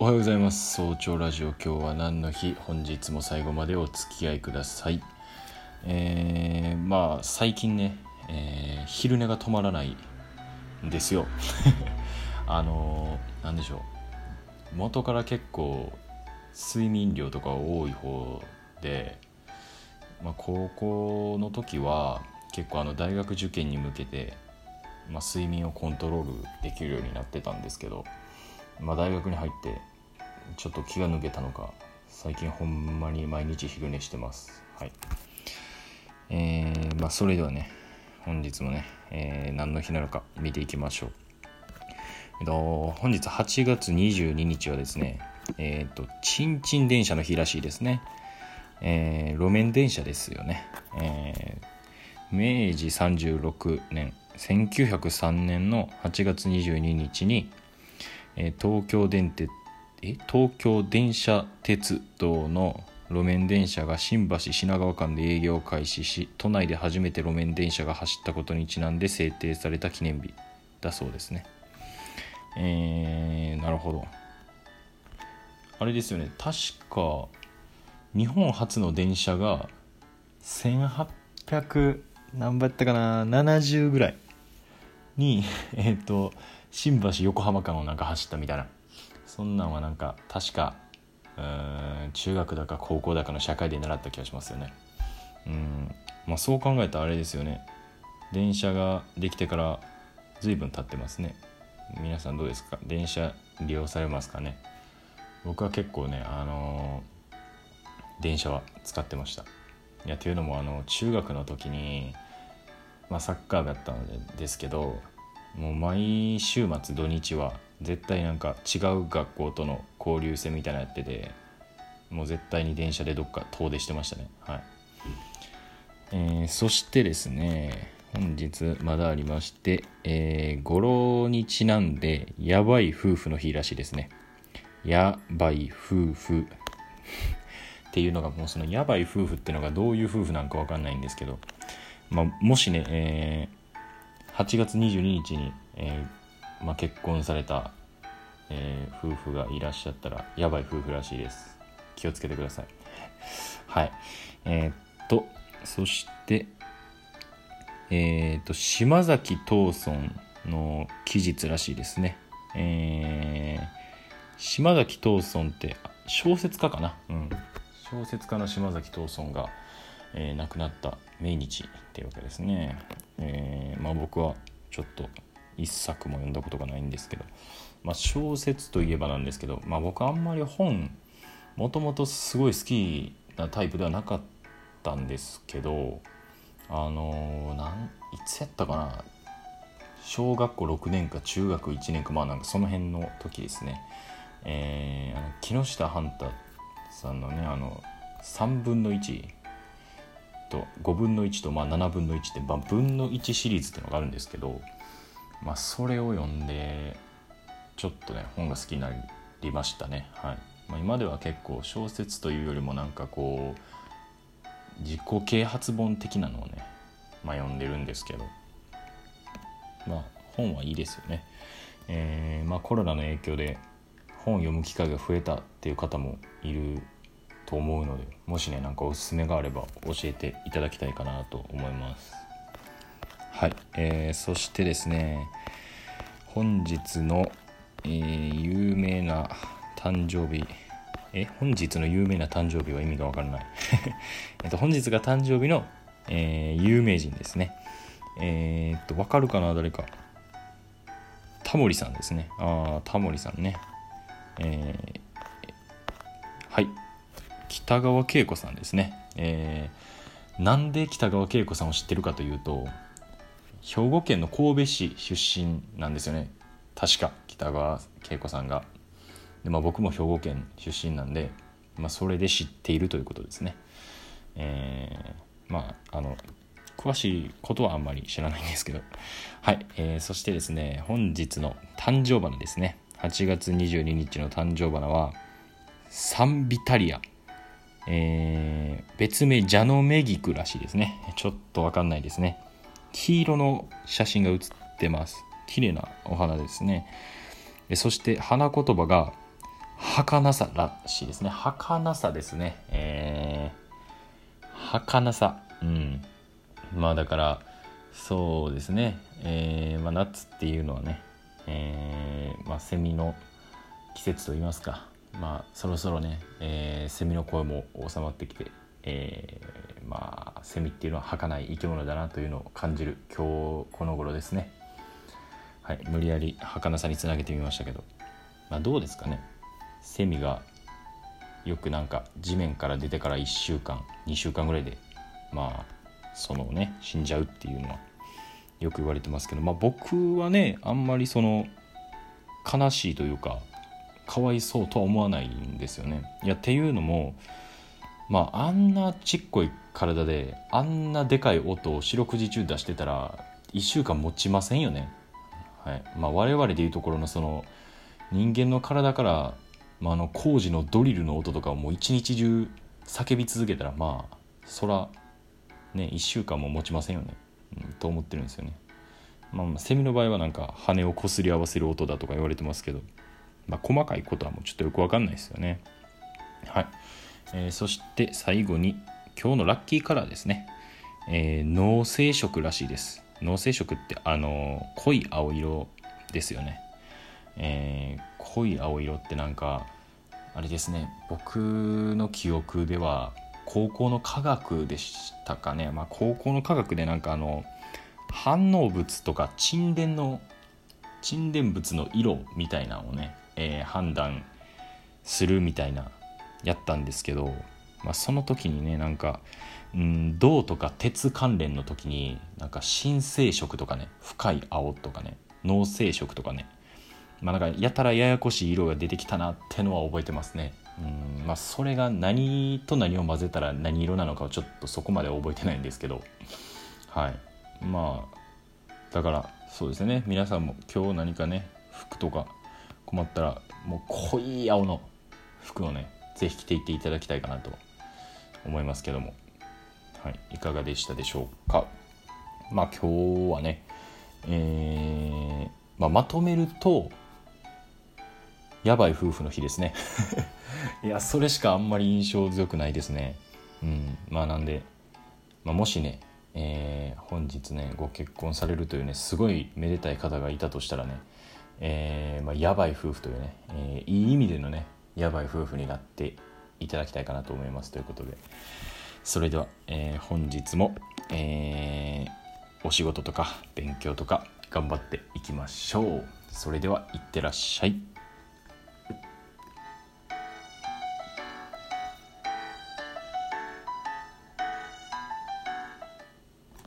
おはようございます。早朝ラジオ今日は何の日？本日も最後までお付き合いください。えー、まあ最近ね、えー、昼寝が止まらないんですよ。あのー、でしょう。元から結構睡眠量とか多い方で、まあ、高校の時は結構あの大学受験に向けて、まあ、睡眠をコントロールできるようになってたんですけどまあ、大学に入ってちょっと気が抜けたのか最近ほんまに毎日昼寝してます。はい。えー、まあそれではね本日もね、えー、何の日なのか見ていきましょう。えっと本日8月22日はですねえっ、とちんちん電車の日らしいですね。えー、路面電車ですよね、えー、明治36年1903年の8月22日にえ東京電鉄え？東京電車鉄道の路面電車が新橋品川間で営業を開始し都内で初めて路面電車が走ったことにちなんで制定された記念日だそうですね。えー、なるほど。あれですよね。確か日本初の電車が1800何倍やったかな？70ぐらいにえっ、ー、と新橋横浜間をなんか走ったみたいな。そんなんはなんか確かうん中学だか高校だかの社会で習った気がしますよね。うん。まあそう考えたらあれですよね。電車ができてから随分経ってますね。皆さんどうですか？電車利用されますかね？僕は結構ねあのー、電車は使ってました。いやというのもあの中学の時にまあサッカー部やったのでですけどもう毎週末土日は絶対なんか違う学校との交流戦みたいなのやっててもう絶対に電車でどっか遠出してましたね。はい、えー、そしてですね本日まだありまして、えー、語呂にちなんでやばい夫婦の日らしいですね。やばい夫婦。っていうのがもうそのやばい夫婦っていうのがどういう夫婦なんか分かんないんですけど、まあ、もしね、えー8月22日に、えー、まあ、結婚された、えー、夫婦がいらっしゃったらやばい夫婦らしいです。気をつけてください。はい。えー、っとそしてえ、っと島崎藤村の期日らしいですね。え、島崎藤村って小説家かな？うん。小説家の島崎藤村がえ、亡くなった命日っていうわけですね、えー、まあ、僕はちょっと一作も読んだことがないんですけど、まあ、小説といえばなんですけど、まあ、僕あんまり本もともとすごい好きなタイプではなかったんですけどあのー、なんいつやったかな小学校6年か中学1年かまあなんかその辺の時ですね。えー、あの木下半太さんのねあの3分の1と5分の1とまあ7分の1って、分の1シリーズっていうのがあるんですけど、まあ、それを読んでちょっとね本が好きになりましたね、はい。まあ、今では結構小説というよりもなんかこう自己啓発本的なのをね、まあ、読んでるんですけどまあ本はいいですよね、えーまあ、コロナの影響で本を読む機会が増えたっていう方もいると思うのでもしねなんかおすすめがあれば教えていただきたいかなと思います。はい、えー、そしてですね本日の、えー、有名な誕生日え本日の有名な誕生日は意味がわからない。えっと本日が誕生日の、えー、有名人ですね。えー、っとわかるかな誰か。タモリさんですね。ああタモリさんね。えー、はい。北川景子さんですね、えー、なんで北川景子さんを知ってるかというと兵庫県の神戸市出身なんですよね。確か北川景子さんが。で、まあ、僕も兵庫県出身なんで、まあ、それで知っているということですね。えー、まああの詳しいことはあんまり知らないんですけど。はい、えー、そしてですね本日の誕生花ですね。8月22日の誕生花はサンビタリア。えー、別名ジャノメギクらしいですね。ちょっとわかんないですね。黄色の写真が写ってます。綺麗なお花ですね。そして花言葉が儚さらしいですね。儚さですね。えー、儚さ。うん。まあだからそうですね、えーまあ、夏っていうのはね、えーまあ、セミの季節といいますか、まあ、そろそろね、えー、セミの声も収まってきて、えー、まあセミっていうのは儚い生き物だなというのを感じる今日この頃ですね。はい、無理やり儚さにつなげてみましたけど、まあ、どうですかねセミがよくなんか地面から出てから1週間2週間ぐらいでまあそのね死んじゃうっていうのはよく言われてますけど、まあ、僕はねあんまりその悲しいというかかわいそうとは思わないんですよね。いやっていうのもまああんなちっこい体であんなでかい音を四六時中出してたら1週間持ちませんよね。はいまあ、我々でいうところのその人間の体から、まあ、あの工事のドリルの音とかをもう一日中叫び続けたらまあそらね1週間も持ちませんよね、うん、と思ってるんですよね。まあ、セミの場合はなんか羽をこすり合わせる音だとか言われてますけど、まあ、細かいことはもうちょっとよくわかんないですよね。はい、えー、そして最後に今日のラッキーカラーですね。えー、脳性色らしいです。脳性色ってあの濃い青色ですよね、えー、濃い青色ってなんかあれですね僕の記憶では高校の科学でしたかね、まあ、高校の科学でなんかあの反応物とか沈殿の沈殿物の色みたいなのをね、えー、判断するみたいなやったんですけど、まあ、その時にねなんかうん、銅とか鉄関連の時になんか新生色とかね深い青とかね脳生色とかねまあなんかやたらややこしい色が出てきたなってのは覚えてますね。うんまあそれが何と何を混ぜたら何色なのかはちょっとそこまで覚えてないんですけど。はい。まあだからそうですね。皆さんも今日何かね服とか困ったらもう濃い青の服をね是非着ていっていただきたいかなと思いますけども。はい、いかがでしたでしょうか。まあ今日はね、えーまあ、まとめるとやばい夫婦の日ですね。いやそれしかあんまり印象強くないですね。うんまあなんで、まあ、もしね、えー、本日ねご結婚されるというねすごいめでたい方がいたとしたらね、えーまあ、やばい夫婦というね、えー、いい意味でのねやばい夫婦になっていただきたいかなと思いますということでそれでは、えー、本日も、え、お仕事とか勉強とか頑張っていきましょう。それではいってらっしゃい。